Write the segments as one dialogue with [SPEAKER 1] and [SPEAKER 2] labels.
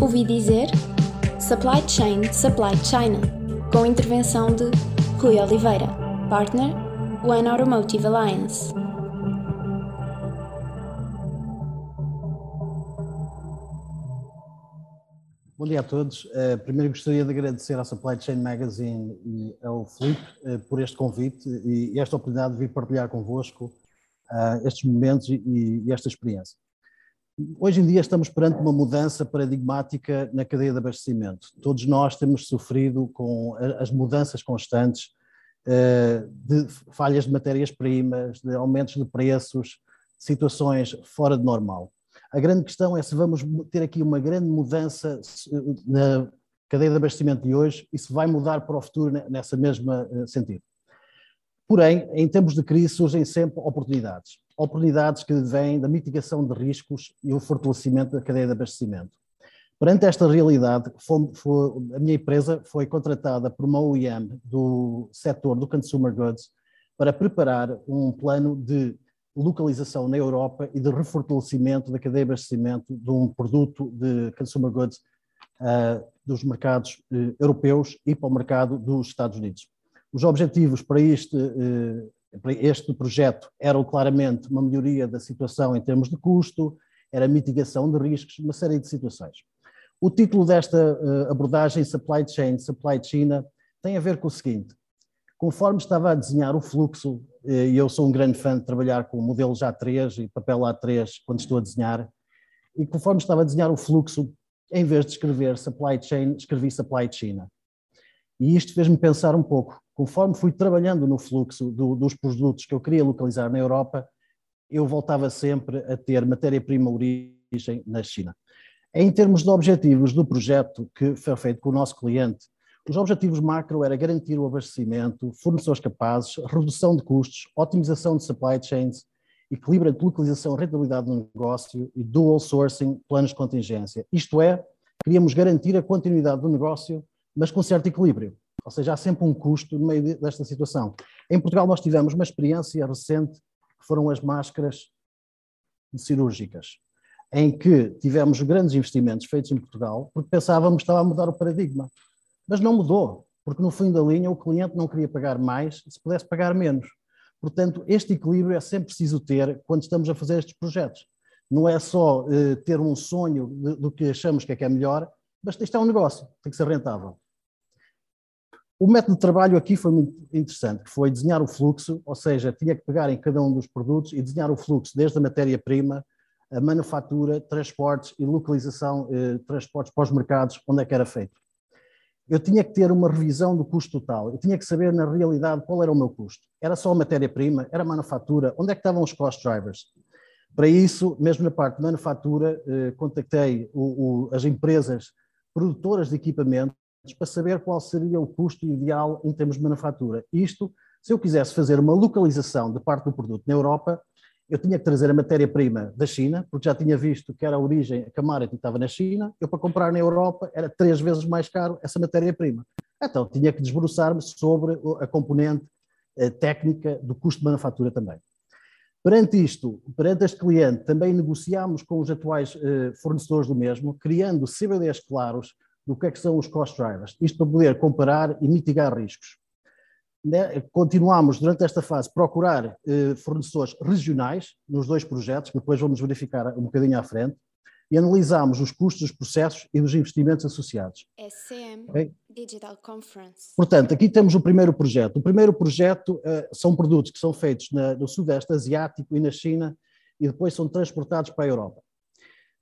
[SPEAKER 1] Ouvi dizer Supply Chain Supply China, com intervenção de Rui Oliveira, partner One Automotive Alliance.
[SPEAKER 2] Bom dia a todos. Uh, primeiro gostaria de agradecer à Supply Chain Magazine e ao Felipe uh, por este convite e, esta oportunidade de vir partilhar convosco uh, estes momentos e, esta experiência. Hoje em dia estamos perante uma mudança paradigmática na cadeia de abastecimento. Todos nós temos sofrido com as mudanças constantes de falhas de matérias-primas, de aumentos de preços, situações fora de normal. A grande questão é se vamos ter aqui uma grande mudança na cadeia de abastecimento de hoje e se vai mudar para o futuro nessa mesma eh, sentido. Porém, em tempos de crise surgem sempre oportunidades. Oportunidades que vêm da mitigação de riscos e o fortalecimento da cadeia de abastecimento. Perante esta realidade, foi, foi, a minha empresa foi contratada por uma OEM do setor do consumer goods para preparar um plano de localização na Europa e de refortalecimento da cadeia de abastecimento de um produto de consumer goods uh, dos mercados uh, europeus e para o mercado dos Estados Unidos. Os objetivos para este, uh, este projeto eram claramente uma melhoria da situação em termos de custo, era mitigação de riscos, uma série de situações. O título desta abordagem, Supply Chain, Supply China, tem a ver com o seguinte: conforme estava a desenhar o fluxo e eu sou um grande fã de trabalhar com modelos A3 e papel A3 quando estou a desenhar, e conforme estava a desenhar o fluxo, em vez de escrever supply chain, escrevi supply China. E isto fez-me pensar um pouco. Conforme fui trabalhando no fluxo do, dos produtos que eu queria localizar na Europa, eu voltava sempre a ter matéria-prima origem na China. Em termos de objetivos do projeto que foi feito com o nosso cliente, os objetivos macro era garantir o abastecimento, fornecedores capazes, redução de custos, otimização de supply chains, equilíbrio entre localização rentabilidade do negócio e dual sourcing, planos de contingência. Isto é, queríamos garantir a continuidade do negócio, mas com certo equilíbrio. Ou seja, há sempre um custo no meio desta situação. Em Portugal nós tivemos uma experiência recente, que foram as máscaras cirúrgicas, em que tivemos grandes investimentos feitos em Portugal, porque pensávamos que estava a mudar o paradigma. Mas não mudou, porque no fim da linha o cliente não queria pagar mais se pudesse pagar menos. Portanto, este equilíbrio é sempre preciso ter quando estamos a fazer estes projetos. Não é só uh, ter um sonho do que achamos que é que é melhor, mas isto é um negócio, tem que ser rentável. O método de trabalho aqui foi muito interessante, que foi desenhar o fluxo, ou seja, tinha que pegar em cada um dos produtos e desenhar o fluxo desde a matéria-prima, a manufatura, transportes e localização, eh, transportes para os mercados, onde é que era feito eu tinha que ter uma revisão do custo total, eu tinha que saber na realidade qual era o meu custo. Era só matéria-prima, era manufatura, onde é que estavam os cost drivers? Para isso, mesmo na parte de manufatura, eh, contactei o, o, as empresas produtoras de equipamentos para saber qual seria o custo ideal em termos de manufatura. Isto, se eu quisesse fazer uma localização de parte do produto na Europa, eu tinha que trazer a matéria-prima da China, porque já tinha visto que era a origem, a Camarity estava na China, eu para comprar na Europa era três vezes mais caro essa matéria-prima. Então tinha que desbruçar-me sobre a componente eh, técnica do custo de manufatura também. Perante isto, perante este cliente, também negociámos com os atuais eh, fornecedores do mesmo, criando CBDs claros do que é que são os cost drivers, isto para poder comparar e mitigar riscos né, continuamos durante esta fase procurar eh, fornecedores regionais nos dois projetos, que depois vamos verificar um bocadinho à frente, e analisamos os custos dos processos e dos investimentos associados.
[SPEAKER 1] SCM okay? Digital Conference.
[SPEAKER 2] Portanto, aqui temos o primeiro projeto. O primeiro projeto eh, são produtos que são feitos no Sudeste Asiático e na China e depois são transportados para a Europa.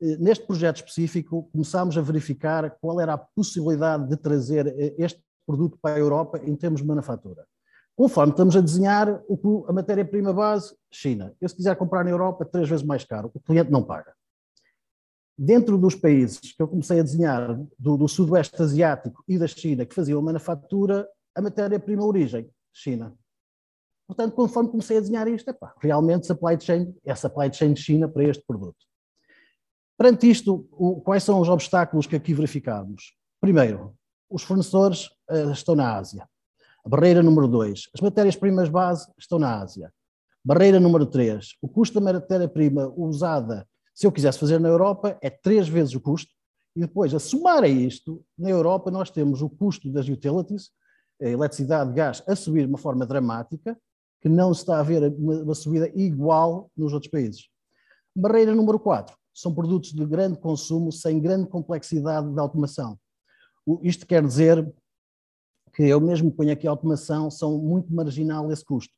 [SPEAKER 2] Eh, neste projeto específico, começámos a verificar qual era a possibilidade de trazer eh, este produto para a Europa em termos de manufatura. Conforme estamos a desenhar a matéria-prima base, China. Eu, se quiser comprar na Europa, três vezes mais caro. O cliente não paga. Dentro dos países que eu comecei a desenhar, do, do Sudoeste Asiático e da China, que faziam a manufatura, a matéria-prima origem, China. Portanto, conforme comecei a desenhar isto, epá, realmente supply chain, é supply chain China para este produto. Perante isto, o, quais são os obstáculos que aqui verificamos? Primeiro, os fornecedores uh, estão na Ásia. Barreira número 2, as matérias-primas base estão na Ásia. Barreira número 3, o custo da matéria-prima usada, se eu quisesse fazer na Europa, é três vezes o custo, E depois, a somar a isto, na Europa nós temos o custo das utilities, a eletricidade, gás, a subir de uma forma dramática, que não se está a ver uma, uma subida igual nos outros países. Barreira número 4, são produtos de grande consumo sem grande complexidade de automação. Isto quer dizer que eu mesmo ponho aqui a automação, são muito marginal esse custo.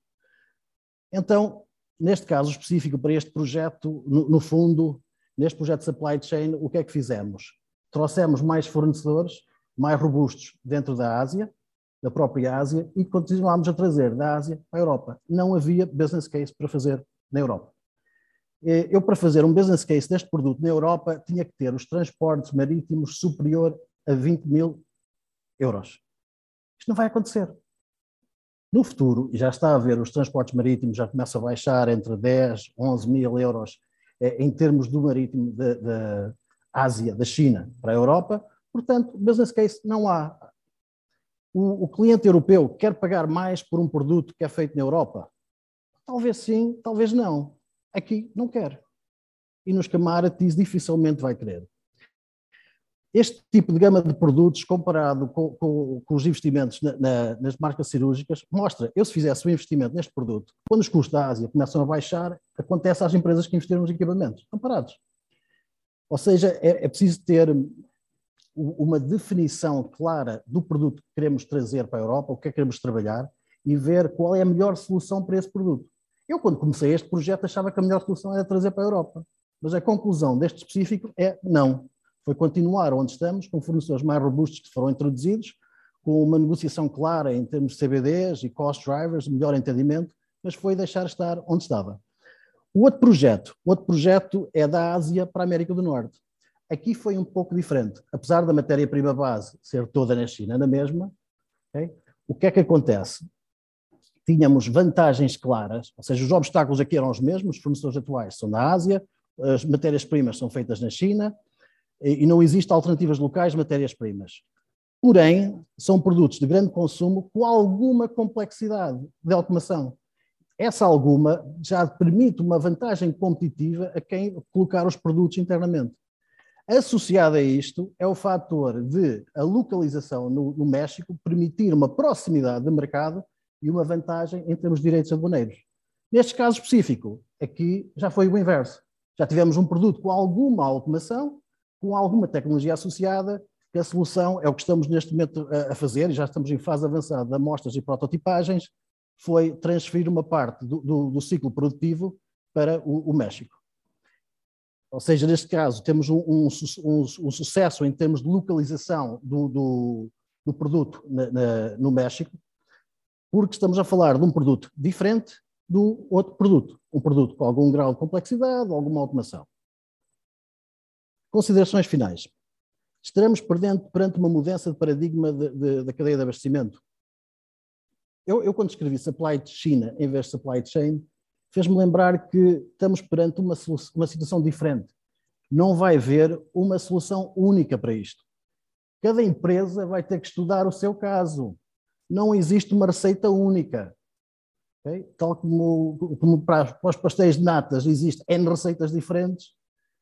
[SPEAKER 2] Então, neste caso específico para este projeto, no, no fundo, neste projeto de supply chain, o que é que fizemos? Trouxemos mais fornecedores, mais robustos dentro da Ásia, da própria Ásia, e continuámos a trazer da Ásia para a Europa. Não havia business case para fazer na Europa. Eu, para fazer um business case deste produto na Europa, tinha que ter os transportes marítimos superior a 20 mil euros. Isto não vai acontecer. No futuro, já está a ver, os transportes marítimos já começam a baixar entre 10, 11 mil euros eh, em termos do marítimo da Ásia, da China para a Europa. Portanto, business case não há. O, o cliente europeu quer pagar mais por um produto que é feito na Europa? Talvez sim, talvez não. Aqui não quer. E nos Camaratis dificilmente vai querer. Este tipo de gama de produtos, comparado com, com, com os investimentos na, na, nas marcas cirúrgicas, mostra, eu se fizesse um investimento neste produto, quando os custos da Ásia começam a baixar, acontece às empresas que investiram nos equipamentos, estão parados. Ou seja, é, é preciso ter uma definição clara do produto que queremos trazer para a Europa, o que é que queremos trabalhar, e ver qual é a melhor solução para esse produto. Eu, quando comecei este projeto, achava que a melhor solução era trazer para a Europa. Mas a conclusão deste específico é não. Foi continuar onde estamos, com fornecedores mais robustos que foram introduzidos, com uma negociação clara em termos de CBDs e cost drivers, melhor entendimento, mas foi deixar estar onde estava. O outro projeto, o outro projeto é da Ásia para a América do Norte. Aqui foi um pouco diferente. Apesar da matéria-prima base ser toda na China, na mesma, okay? o que é que acontece? Tínhamos vantagens claras, ou seja, os obstáculos aqui eram os mesmos, os fornecedores atuais são da Ásia, as matérias-primas são feitas na China e não existem alternativas locais de matérias-primas. Porém, são produtos de grande consumo com alguma complexidade de automação. Essa alguma já permite uma vantagem competitiva a quem colocar os produtos internamente. Associado a isto é o fator de a localização no, no México permitir uma proximidade de mercado e uma vantagem em termos de direitos aduaneiros. Neste caso específico, aqui já foi o inverso. Já tivemos um produto com alguma automação, com alguma tecnologia associada, que a solução é o que estamos neste momento a fazer, e já estamos em fase avançada de amostras e prototipagens, foi transferir uma parte do, do, do ciclo produtivo para o, o, México. Ou seja, neste caso, temos um, um, um, um sucesso em termos de localização do, do produto na, na, no México, porque estamos a falar de um produto diferente do outro produto. Um produto com algum grau de complexidade, alguma automação. Considerações finais. Estaremos perante uma mudança de paradigma de, de, da cadeia de abastecimento. Eu, eu, quando escrevi supply China em vez de supply chain, fez-me lembrar que estamos perante uma, uma situação diferente. Não vai haver uma solução única para isto. Cada empresa vai ter que estudar o seu caso não existe uma receita única. Okay? Tal como, como para, para os pastéis de natas existe N receitas diferentes,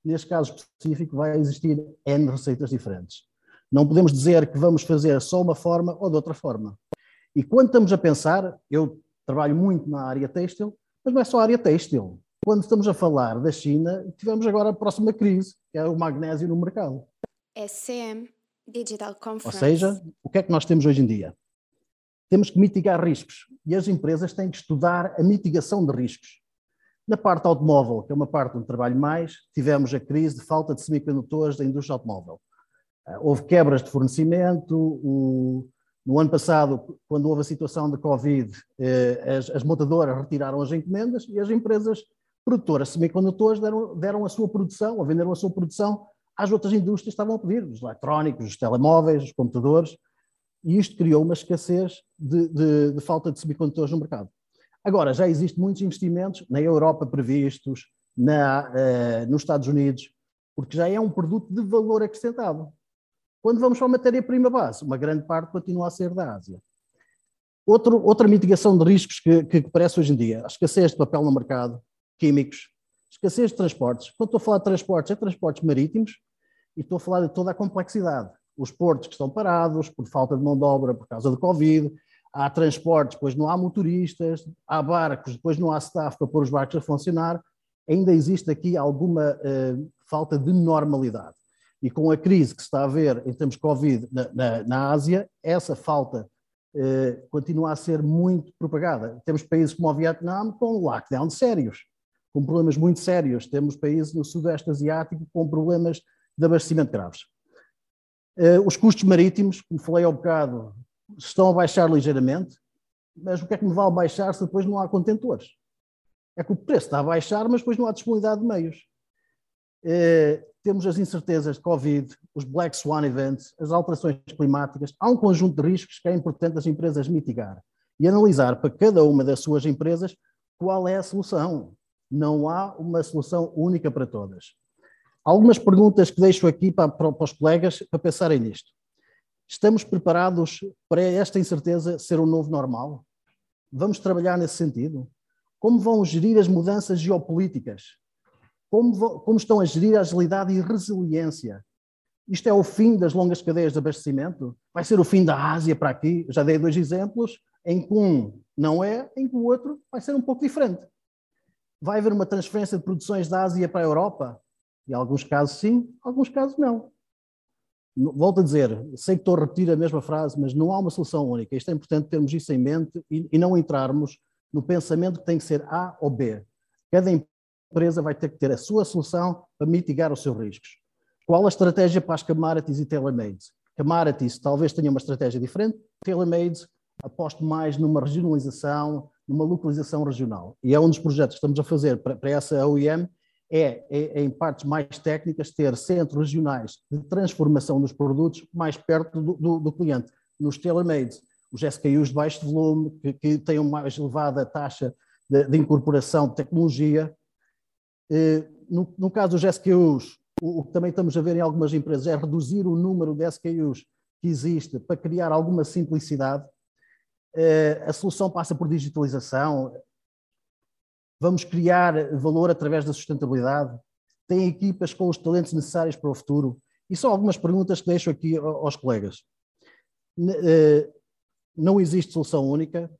[SPEAKER 2] neste caso específico vai existir N receitas diferentes. Não podemos dizer que vamos fazer só uma forma ou de outra forma. E quando estamos a pensar, eu trabalho muito na área têxtil, mas não é só a área têxtil. Quando estamos a falar da China, tivemos agora a próxima crise, que é o magnésio no mercado.
[SPEAKER 1] SCM, Digital Conference.
[SPEAKER 2] Ou seja, o que é que nós temos hoje em dia? Temos que mitigar riscos e as empresas têm que estudar a mitigação de riscos. Na parte automóvel, que é uma parte onde trabalho mais, tivemos a crise de falta de semicondutores da indústria automóvel. Ah, houve quebras de fornecimento, o, no ano passado, quando houve a situação de Covid, eh, as, as, montadoras retiraram as encomendas e as empresas produtoras de semicondutores deram, deram a sua produção, ou venderam a sua produção às outras indústrias que estavam a pedir, os eletrónicos, os telemóveis, os computadores, e isto criou uma escassez de, de, de falta de semicondutores no mercado. Agora, já existem muitos investimentos na Europa previstos, na, eh, nos Estados Unidos, porque já é um produto de valor acrescentado. Quando vamos para a matéria-prima base, uma grande parte continua a ser da Ásia. Outro, outra mitigação de riscos que, que, aparece hoje em dia, a escassez de papel no mercado, químicos, escassez de transportes. Quando estou a falar de transportes, é transportes marítimos e estou a falar de toda a complexidade. Os portos que estão parados por falta de mão de obra por causa do Covid, há transportes, depois não há motoristas, há barcos, depois não há staff para pôr os barcos a funcionar, ainda existe aqui alguma uh, falta de normalidade. E com a crise que se está a ver em termos de Covid na, na, na Ásia, essa falta uh, continua a ser muito propagada. Temos países como o Vietnã com lockdowns sérios, com problemas muito sérios. Temos países no Sudeste Asiático com problemas de abastecimento graves. Uh, os custos marítimos, como falei há um bocado, estão a baixar ligeiramente, mas o que é que me vale baixar se depois não há contentores? É que o preço está a baixar, mas depois não há disponibilidade de meios. Uh, temos as incertezas de Covid, os Black Swan Events, as alterações climáticas. Há um conjunto de riscos que é importante as empresas mitigar e analisar para cada uma das suas empresas qual é a solução. Não há uma solução única para todas. Algumas perguntas que deixo aqui para, para, para os colegas para pensarem nisto. Estamos preparados para esta incerteza ser o novo normal? Vamos trabalhar nesse sentido? Como vão gerir as mudanças geopolíticas? Como, vão, como estão a gerir a agilidade e resiliência? Isto é o fim das longas cadeias de abastecimento? Vai ser o fim da Ásia para aqui? Já dei dois exemplos, em que um não é, em que o outro vai ser um pouco diferente. Vai haver uma transferência de produções da Ásia para a Europa? Em alguns casos sim, em alguns casos não. Volto a dizer, sei que estou a repetir a mesma frase, mas não há uma solução única. Isto é importante termos isso em mente e, e não entrarmos no pensamento que tem que ser A ou B. Cada empresa vai ter que ter a sua solução para mitigar os seus riscos. Qual a estratégia para as commodities e tailor-mades? Commodities talvez tenha uma estratégia diferente, tailor-mades aposto mais numa regionalização, numa localização regional. E é um dos projetos que estamos a fazer para, para essa OEM, é, é, em partes mais técnicas, ter centros regionais de transformação dos produtos mais perto do, do, do cliente, nos tailor-mades, os SKUs de baixo volume, que, que têm uma mais elevada taxa de, de incorporação de tecnologia. Eh, no, no, caso dos SKUs, o, o, que também estamos a ver em algumas empresas é reduzir o número de SKUs que existe para criar alguma simplicidade. Eh, a solução passa por digitalização, Vamos criar valor através da sustentabilidade? Tem equipas com os talentos necessários para o futuro? E são algumas perguntas que deixo aqui aos colegas. Eh, não existe solução única.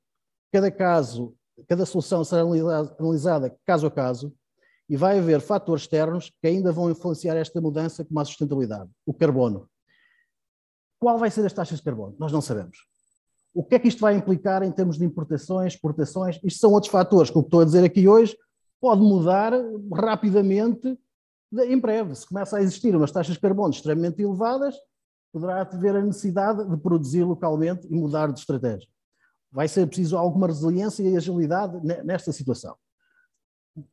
[SPEAKER 2] Cada caso, cada solução será analisada caso a caso e vai haver fatores externos que ainda vão influenciar esta mudança, como a sustentabilidade, o carbono. Qual vai ser as taxas de carbono? Nós não sabemos. O que é que isto vai implicar em termos de importações, exportações? Isto são outros fatores que o que estou a dizer aqui hoje pode mudar rapidamente em breve. Se começa a existir umas taxas de carbono extremamente elevadas, poderá haver a necessidade de produzir localmente e mudar de estratégia. Vai ser preciso alguma resiliência e agilidade nesta situação.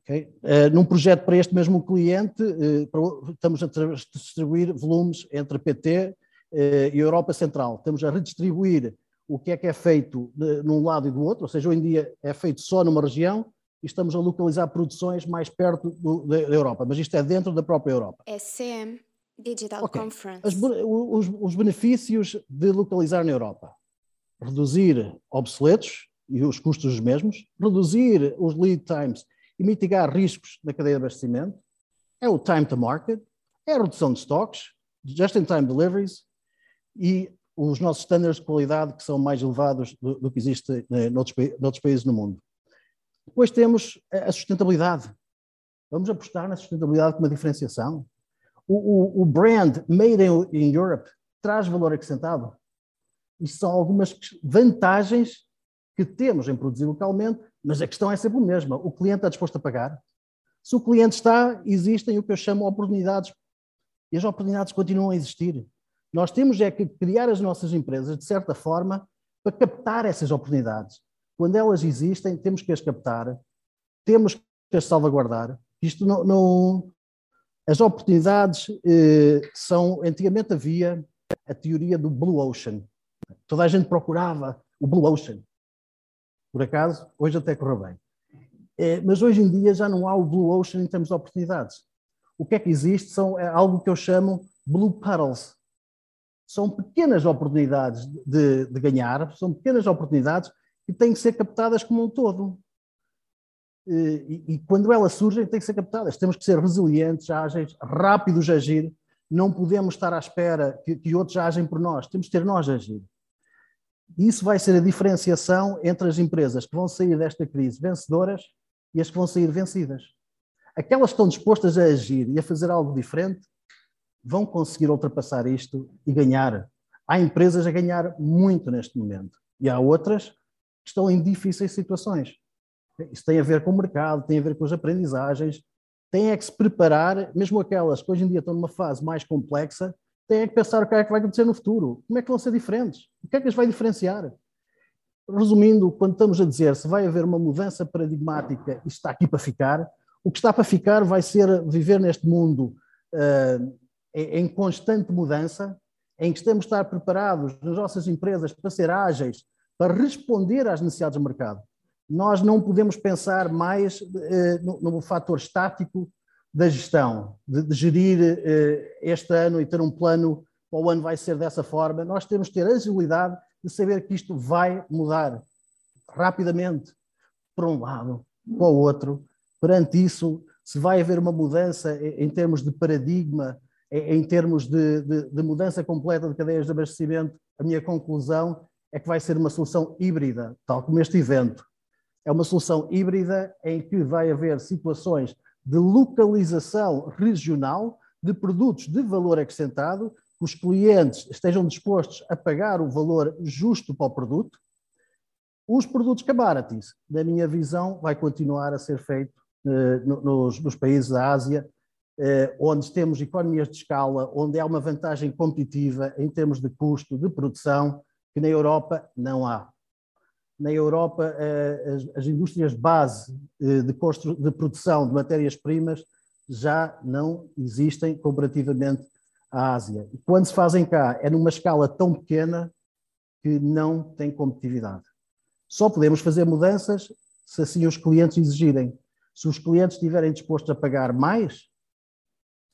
[SPEAKER 2] Okay. Uh, num projeto para este mesmo cliente, uh, estamos a distribuir volumes entre PT eh, e Europa Central. Estamos a redistribuir o que é que é feito de, num lado e do outro, ou seja, hoje em dia é feito só numa região e estamos a localizar produções mais perto do, da, Europa, mas isto é dentro da própria Europa.
[SPEAKER 1] SCM, Digital okay. Conference.
[SPEAKER 2] As, os, os benefícios de localizar na Europa. Reduzir obsoletos e os custos dos mesmos, reduzir os lead times e mitigar riscos na cadeia de abastecimento, é o time to market, é a redução de stocks, just-in-time deliveries e os nossos estándares de qualidade que são mais elevados do, do que existe eh, noutros, noutros países no mundo. Depois temos a sustentabilidade. Vamos apostar na sustentabilidade como uma diferenciação. O, o, o brand Made in, in Europe traz valor acrescentado. Isto são algumas vantagens que temos em produzir localmente, mas a questão é sempre a mesma. O cliente está disposto a pagar? Se o cliente está, existem o que eu chamo oportunidades. E as oportunidades continuam a existir. Nós temos é que criar as nossas empresas, de certa forma, para captar essas oportunidades. Quando elas existem, temos que as captar, temos que as salvaguardar. Isto não. não as oportunidades eh, são. Antigamente havia a teoria do Blue Ocean. Toda a gente procurava o Blue Ocean. Por acaso, hoje até correu bem. Eh, mas hoje em dia já não há o Blue Ocean em termos de oportunidades. O que é que existe são é algo que eu chamo Blue Puddles são pequenas oportunidades de, de, ganhar, são pequenas oportunidades que têm que ser captadas como um todo. E, e, quando elas surgem, têm que ser captadas. Temos que ser resilientes, ágeis, rápidos a agir. Não podemos estar à espera que, que outros agem por nós, temos que ter nós a agir. Isso vai ser a diferenciação entre as empresas que vão sair desta crise vencedoras e as que vão sair vencidas. Aquelas que estão dispostas a agir e a fazer algo diferente vão conseguir ultrapassar isto e ganhar. Há empresas a ganhar muito neste momento e há outras que estão em difíceis situações. Isso tem a ver com o mercado, tem a ver com as aprendizagens, tem é que se preparar, mesmo aquelas que hoje em dia estão numa fase mais complexa, têm é que pensar o que é que vai acontecer no futuro, como é que vão ser diferentes, o que é que as vai diferenciar. Resumindo, quando estamos a dizer se vai haver uma mudança paradigmática e está aqui para ficar, o que está para ficar vai ser viver neste mundo uh, em constante mudança, em que temos de estar preparados nas nossas empresas para ser ágeis, para responder às necessidades do mercado. Nós não podemos pensar mais eh, no, no, fator estático da gestão, de, de gerir eh, este ano e ter um plano para o ano vai ser dessa forma. Nós temos que ter agilidade de saber que isto vai mudar rapidamente, para um lado, para o outro. Perante isso, se vai haver uma mudança em, em termos de paradigma, em, termos de, de, de mudança completa de cadeias de abastecimento, a minha conclusão é que vai ser uma solução híbrida, tal como este evento. É uma solução híbrida em que vai haver situações de localização regional de produtos de valor acrescentado, que os clientes estejam dispostos a pagar o valor justo para o produto. Os produtos commodities, na minha visão, vai continuar a ser feito eh, nos, nos, países da Ásia, onde temos economias de escala, onde há uma vantagem competitiva em termos de custo de produção, que na Europa não há. Na Europa, eh, as, indústrias base eh, de produção de matérias-primas já não existem comparativamente à Ásia. E quando se fazem cá, é numa escala tão pequena que não tem competitividade. Só podemos fazer mudanças se assim os clientes exigirem. Se os clientes estiverem dispostos a pagar mais,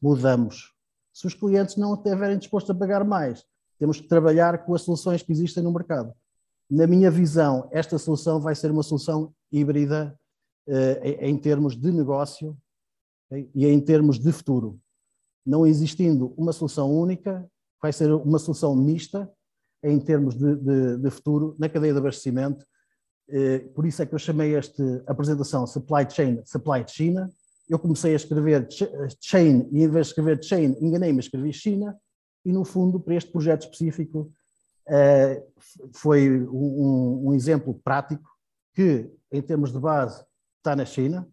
[SPEAKER 2] mudamos. Se os clientes não estiverem dispostos a pagar mais, temos que trabalhar com as soluções que existem no mercado. Na minha visão, esta solução vai ser uma solução híbrida eh, em termos de negócio e em termos de futuro. Não existindo uma solução única, vai ser uma solução mista em termos de, de, de futuro na cadeia de abastecimento. Eh, por isso é que eu chamei esta apresentação Supply Chain Supply China. Eu comecei a escrever chain e em vez de escrever chain, enganei-me, escrevi China e, no fundo, para este projeto específico, eh, foi um, um exemplo prático que, em termos de base, está na China,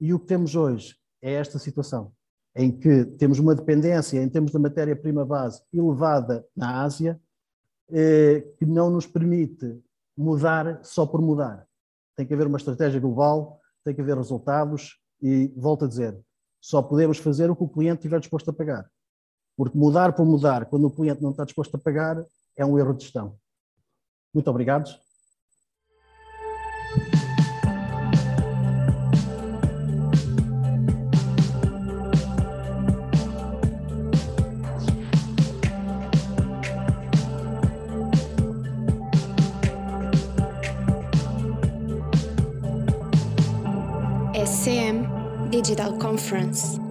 [SPEAKER 2] e o que temos hoje é esta situação, em que temos uma dependência, em termos da matéria-prima base, elevada na Ásia, eh, que não nos permite mudar só por mudar. Tem que haver uma estratégia global, tem que haver resultados, e volto a dizer, só podemos fazer o que o cliente estiver disposto a pagar. Porque mudar por mudar, quando o cliente não está disposto a pagar, é um erro de gestão. Muito obrigado.
[SPEAKER 1] Digital Conference